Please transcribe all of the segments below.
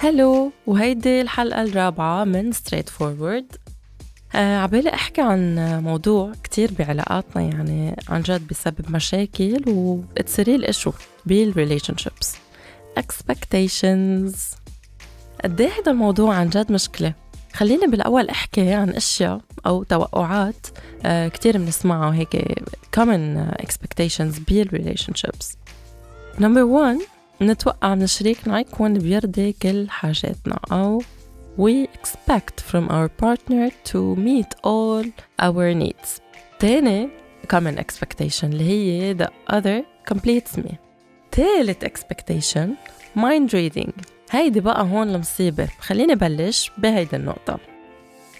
hello وهيدي الحلقة الرابعة من straightforward آه عبالي أحكي عن موضوع كتير بعلاقاتنا يعني عن جد بيسبب مشاكل و it's a real issue بال relationships expectations. قد إيه هذا الموضوع عن جد مشكلة؟ خليني بالأول أحكي عن أشياء أو توقعات آه كتير بنسمعها هيك common expectations بالريليشنشيبس number 1 نتوقع من شريكنا يكون بيرضي كل حاجاتنا أو we expect from our partner to meet all our needs. تاني common expectation اللي هي the other completes me. تالت expectation mind reading. هيدي بقى هون المصيبة خليني بلش بهيدي النقطة.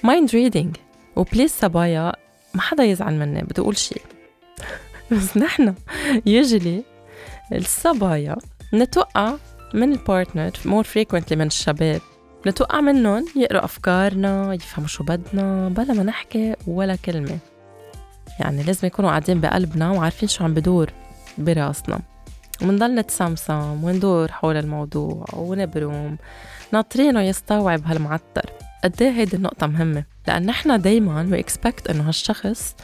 mind reading. و please صبايا ما حدا يزعل مني بدي أقول شيء بس نحن يجلي الصبايا نتوقع من ال partner more frequently من الشباب نتوقع منهم يقروا أفكارنا يفهموا شو بدنا بلا ما نحكي ولا كلمة. يعني لازم يكونوا قاعدين بقلبنا وعارفين شو عم بدور براسنا. ومنضل نتسمسم وندور حول الموضوع ونبرم ناطرينه يستوعب هالمعتر قد إيه هيدي النقطة مهمة؟ لأن نحن دايما we expect إنه هالشخص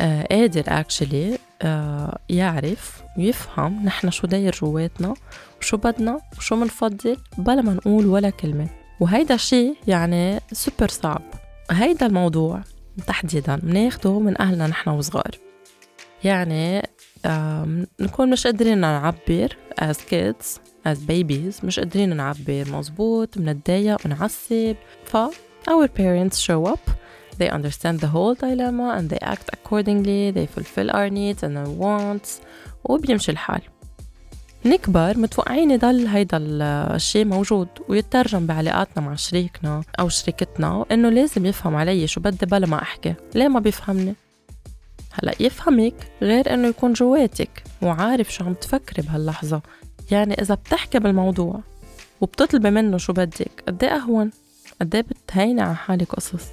آه قادر actually آه يعرف ويفهم نحن شو داير جواتنا وشو بدنا وشو منفضل بلا ما نقول ولا كلمة. وهيدا الشيء يعني سوبر صعب. هيدا الموضوع تحديدا بناخده من أهلنا نحن وصغار. يعني نكون مش قادرين نعبر as kids as babies مش قادرين نعبر مزبوط بنتضايق ونعصب ف our parents show up. They understand the whole dilemma and they act accordingly. They fulfill our needs and our wants. وبيمشي الحال. نكبر متوقعين يضل هيدا الشيء موجود ويترجم بعلاقاتنا مع شريكنا أو شريكتنا إنه لازم يفهم علي شو بدي بلا ما أحكي. ليه ما بيفهمني؟ هلا يفهمك غير إنه يكون جواتك وعارف شو عم تفكري بهاللحظة. يعني إذا بتحكي بالموضوع وبتطلبي منه شو بدك قد إيه أهون؟ قد إيه بتهيني على حالك قصص؟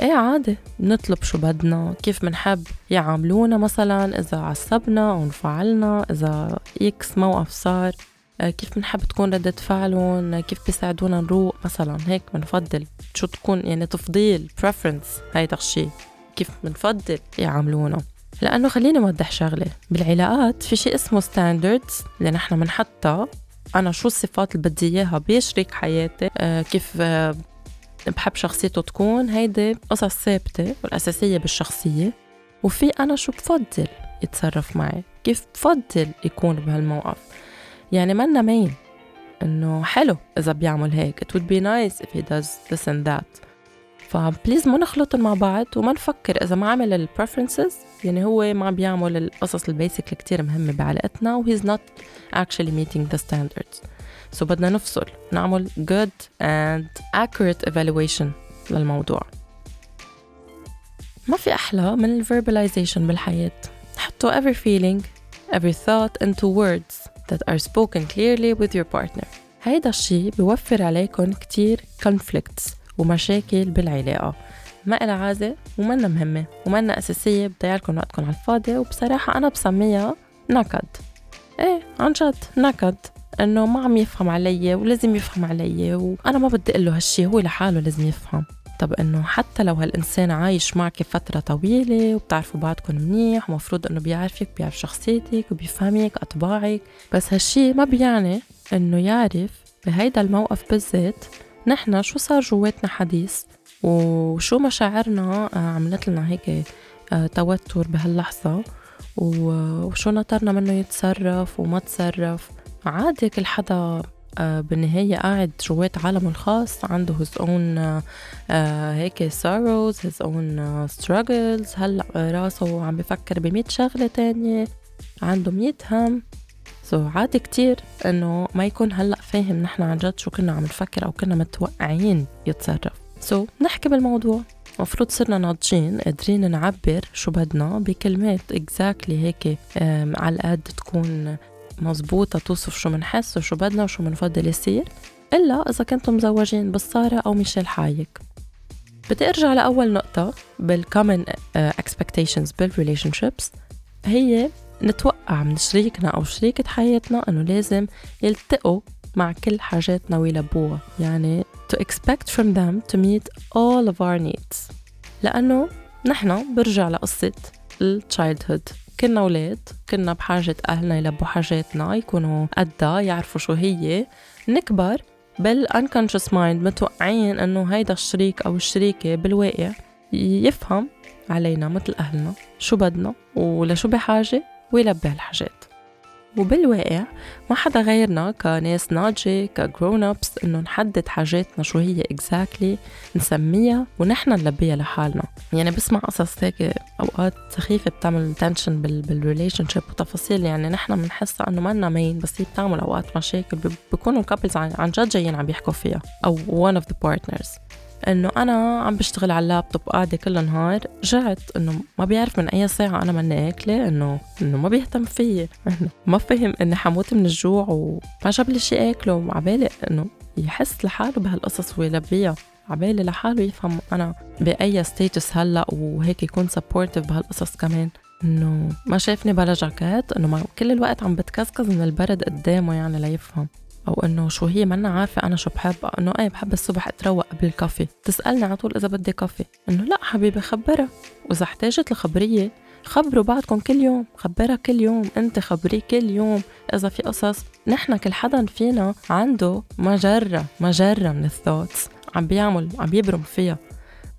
إيه عادي بنطلب شو بدنا كيف منحب؟ يعاملونا مثلا إذا عصبنا أو انفعلنا إذا إكس موقف صار. آه، كيف بنحب تكون ردة فعلهم؟ كيف بيساعدونا نروق؟ مثلا هيك بنفضل شو تكون يعني تفضيل preference هيدا الشيء كيف بنفضل يعاملونا. لأنه خليني أوضح شغلة بالعلاقات في شيء اسمه ستاندردز اللي نحن بنحطها. أنا شو الصفات اللي بدي إياها بشريك حياتي؟ آه كيف آه بحب شخصيته تكون؟ هيدي قصص ثابتة والأساسية بالشخصية. وفي أنا شو بفضل يتصرف معي؟ كيف بفضل يكون بهالموقف؟ يعني منا مين إنه حلو إذا بيعمل هيك. It would be nice if he does this and that. ف please ما نخلط مع بعض وما نفكر إذا ما عمل ال preferences يعني هو ما بيعمل القصص ال basic اللي كتير مهمة بعلاقتنا و he's not actually meeting the standards. so بدنا نفصل نعمل good and accurate evaluation للموضوع. ما في أحلى من ال verbalization بالحياة. حطوا every feeling every thought into words that are spoken clearly with your partner. هيدا الشي بيوفر عليكم كتير conflicts. ومشاكل بالعلاقة. ما إلها عازة ومنا مهمة ومنا أساسية بضيعلكم وقتكم على الفاضي وبصراحة أنا بسميها نكد. إيه عن جد نكد إنه ما عم يفهم علي ولازم يفهم علي وأنا ما بدي أقول له هالشي هو لحاله لازم يفهم. طب إنه حتى لو هالإنسان عايش معك فترة طويلة وبتعرفوا بعضكم منيح ومفروض إنه بيعرفك بيعرف شخصيتك وبيفهمك أطباعك بس هالشي ما بيعني إنه يعرف بهيدا الموقف بالذات نحن شو صار جواتنا حديث؟ وشو مشاعرنا آه، عملت لنا هيك آه، توتر بهاللحظة؟ وشو نطرنا منه يتصرف وما تصرف؟ عادي كل حدا آه، بالنهاية قاعد جوات عالمه الخاص عنده his own هيك sorrows his own struggles. هلأ راسه عم بفكر بمية شغلة تانية عنده مية هم. so, عادي كتير إنه ما يكون هلأ فاهم نحن عن جد شو كنا عم نفكر أو كنا متوقعين يتصرف. so, نحكي بالموضوع. مفروض صرنا ناضجين قادرين نعبر شو بدنا بكلمات. exactly هيك على القد تكون مزبوطة توصف شو منحس وشو بدنا وشو منفضل يصير. إلا إذا كنتم مزوجين بال سارة أو ميشيل حايك. بدي أرجع لأول نقطة بال common expectations بال relationships. هي نتوقع من شريكنا أو شريكة حياتنا إنه لازم يلتقوا مع كل حاجاتنا ويلبوها يعني to expect from them to meet all of our needs. لأنه نحن برجع لقصة ال child كنا أولاد كنا بحاجة أهلنا يلبوا حاجاتنا يكونوا قدها يعرفوا شو هي. نكبر بال unconscious mind متوقعين إنه هيدا الشريك أو الشريكة بالواقع يفهم علينا مثل أهلنا شو بدنا ولشو بحاجة. ويلبي هالحاجات. وبالواقع ما حدا غيرنا كناس ناضجة ك grown ups إنه نحدد حاجاتنا شو هي exactly, نسميها ونحن نلبيها لحالنا. يعني بسمع قصص هيك أوقات سخيفة بتعمل tension بال relationship وتفاصيل. يعني نحن بنحسها إنه منا مين بس هي بتعمل أوقات مشاكل. بيكونوا ال couples عن جد جايين عم يحكوا فيها. أو one of the partners. إنه أنا عم بشتغل على اللابتوب قاعدة كل النهار رجعت إنه ما بيعرف من أي ساعه أنا ماني أكلة إنه إنه ما بيهتم فيي ما فهم إني حموت من الجوع وما جاب لي شيء أكله وعبالي إنه يحس لحاله بهالقصص ويلبيها عبالي لحاله يفهم أنا بأي status هلأ وهيك يكون supportive بهالقصص كمان. إنه ما شافني بلا جاكيت إنه كل الوقت عم بتكزكز من البرد قدامه يعني ليفهم. أو إنه شو هي منا عارفة أنا شو بحب إنه إيه بحب الصبح أتروق قبل ال coffee. تسألني على طول إذا بدي coffee. إنه لا حبيبي خبرها. وإذا احتاجت لخبرية خبروا بعضكم كل يوم. خبرها كل يوم. أنت خبريه كل يوم. إذا في قصص نحن كل حدا فينا عنده مجرة مجرة من ال thoughts عم بيعمل عم بيبرم فيها.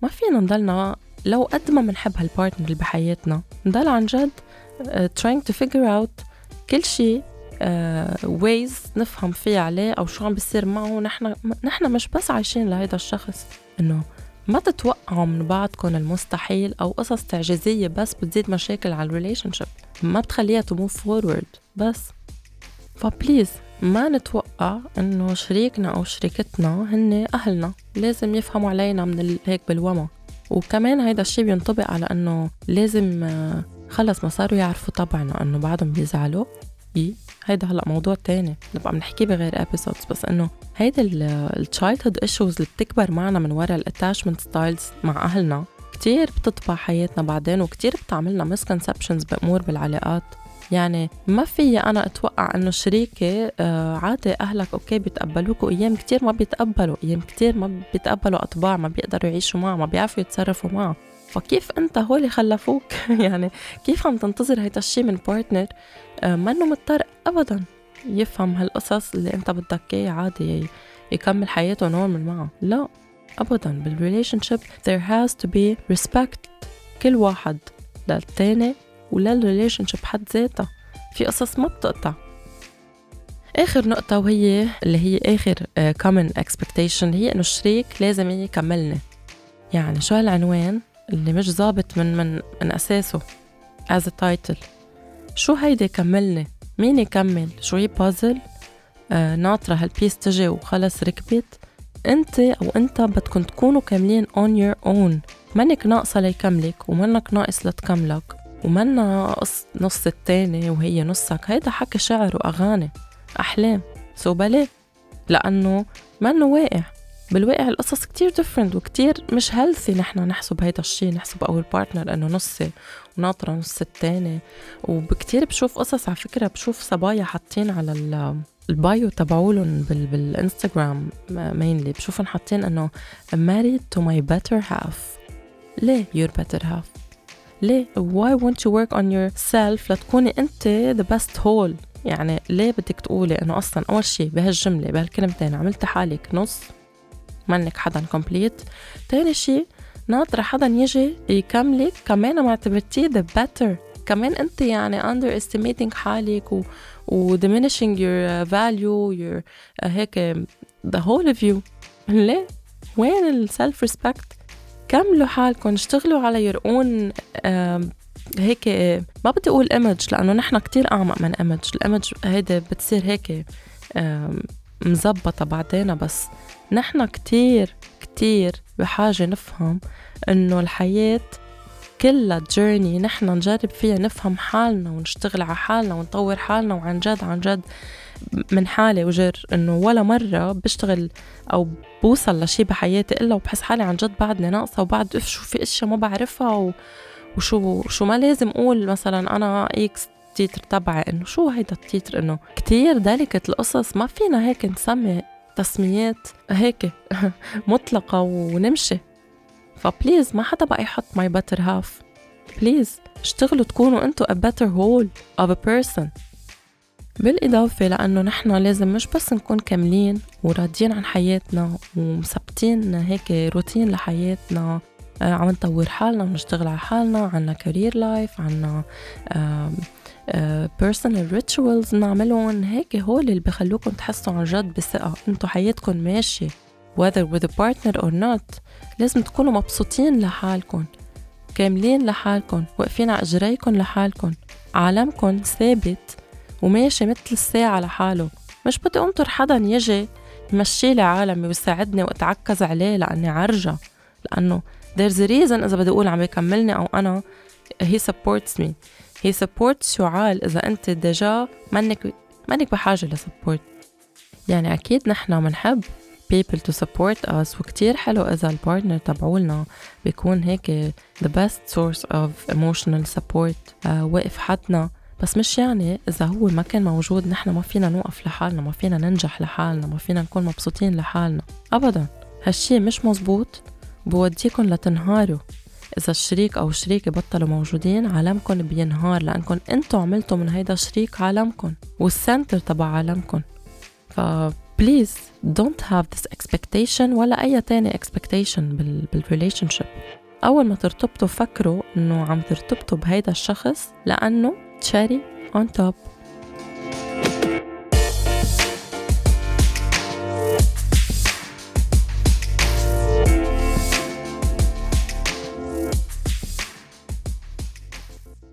ما فينا نضلنا لو قد ما بنحب هال partner اللي بحياتنا. نضل عن جد uh, trying to figure out كل شيء ways uh, نفهم فيها عليه أو شو عم بيصير معه. نحن نحن مش بس عايشين لهيدا الشخص إنه ما تتوقعوا من بعضكم المستحيل أو قصص تعجيزية بس بتزيد مشاكل على ال relationship ما بتخليها to move forward بس. ف please ما نتوقع إنه شريكنا أو شريكتنا هن أهلنا. لازم يفهموا علينا من هيك بالوما. وكمان هيدا الشيء بينطبق على إنه لازم آه، خلص ما صاروا يعرفوا طبعنا إنه بعدهم بيزعلوا. هيدا هلأ موضوع تاني. نبقى بنحكيه بغير episodes بس إنه هيدا ال childhood issues اللي بتكبر معنا من ورا ال attachment styles مع أهلنا كتير بتطبع حياتنا بعدين وكتير بتعملنا misconceptions بأمور بالعلاقات. يعني ما في أنا أتوقع إنه الشريكه آه عادي أهلك okay بيتقبلوك وأيام كتير ما بيتقبلوا أيام كتير ما بيتقبلوا أطباع ما بيقدروا يعيشوا معها ما بيعرفوا يتصرفوا معها. فكيف أنت هو اللي خلفوك؟ يعني كيف عم تنتظر هيدا الشيء من partner آه، منه مضطر ابدا يفهم هالقصص اللي أنت بدك إياه عادي يكمل حياته normal معه. لا ابدا بال relationship there has to be respect كل واحد للتاني ولل relationship حد ذاتها. في قصص ما بتقطع. آخر نقطة وهي اللي هي آخر uh, common expectation هي إنه الشريك لازم يكملني. يعني شو هالعنوان؟ اللي مش ظابط من من من أساسه. A title. شو هيدي كملني؟ مين يكمل؟ شو هي بازل آه ناطرة هال piece تجي وخلص ركبت. أنت أو أنت بدكم تكونوا كاملين on your own. منك ناقصة ليكملك ومنك ناقص لتكملك. ومنا نص التاني وهي نصك. هيدا حكي شعر وأغاني. أحلام. so بلي لأنه منه واقع. بالواقع القصص كتير different وكتير مش healthy نحن نحسب هيدا الشيء نحسب أول partner إنه نصي وناطرة نص التاني. وبكتير بشوف قصص على فكرة بشوف صبايا حاطين على ال bio تبعولن بال بالإنستغرام mainly بشوفهم حاطين إنه married to my better half. ليه your better half ليه؟ why won't you work on yourself لتكوني أنت the best whole. يعني ليه بدك تقولي إنه أصلا أول شيء بهالجملة بهالكلمتين عملت حالك نص؟ منك حدا complete تاني شيء ناطرة حدا يجي يكملك كمان ما اعتبرتيه the better كمان انت يعني underestimating حالك و, و diminishing your value your uh, هيك the whole of you ليه؟ وين ال self respect؟ كملوا حالكم اشتغلوا على your own uh, هيك ما بدي أقول image لأنه نحن كتير أعمق من image ال image هيدي بتصير هيك مزبطة بعدين بس نحن كتير كتير بحاجة نفهم إنه الحياة كلها journey نحن نجرب فيها نفهم حالنا ونشتغل على حالنا ونطور حالنا وعن جد عن جد من حالي وجر إنه ولا مرة بشتغل أو بوصل لشي بحياتي إلا وبحس حالي عن جد بعدني ناقصة وبعد اف شو في إشياء ما بعرفها و... وشو شو ما لازم أقول مثلا أنا إكس ال titre تبعي إنه شو هيدا ال titre إنه؟ كتير délicate القصص ما فينا هيك نسمي تسميات هيك مطلقة ونمشي. ف please ما حدا بقى يحط my better half please اشتغلوا تكونوا انتو a better whole of a person. بالإضافة لأنه نحن لازم مش بس نكون كاملين وراضيين عن حياتنا ومثبتين هيك روتين لحياتنا عم نطور حالنا ونشتغل على حالنا عنا career life عنا personal rituals نعملهم. هيك هول اللي بخلوكم تحسوا عن جد بثقة. انتو حياتكم ماشية whether with a partner or not لازم تكونوا مبسوطين لحالكم كاملين لحالكم واقفين على إجريكم لحالكم. عالمكم ثابت وماشي مثل الساعة لحاله. مش بدي أنطر حدا يجي يمشي لي عالمي ويساعدني وأتعكز عليه لأني عرجة لأنه there's a reason إذا بدي أقول عم يكملني أو أنا he supports me. He supports you عال إذا أنت déjà منك منك بحاجة ل support. يعني أكيد نحن بنحب people to support us وكتير حلو إذا ال partner تبعولنا بيكون هيك the best source of emotional support uh, واقف حدنا. بس مش يعني إذا هو ما كان موجود نحن ما فينا نوقف لحالنا ما فينا ننجح لحالنا ما فينا نكون مبسوطين لحالنا. أبدا. هالشي مش مزبوط. بوديكم لتنهاروا. إذا الشريك أو الشريكة بطلوا موجودين عالمكم بينهار. لأنكم أنتوا عملتوا من هيدا الشريك عالمكم وال center تبع عالمكم ف please don't have this expectation ولا أي تاني expectation بال relationship أول ما ترتبطوا فكروا إنه عم ترتبطوا بهيدا الشخص لأنه cherry on top.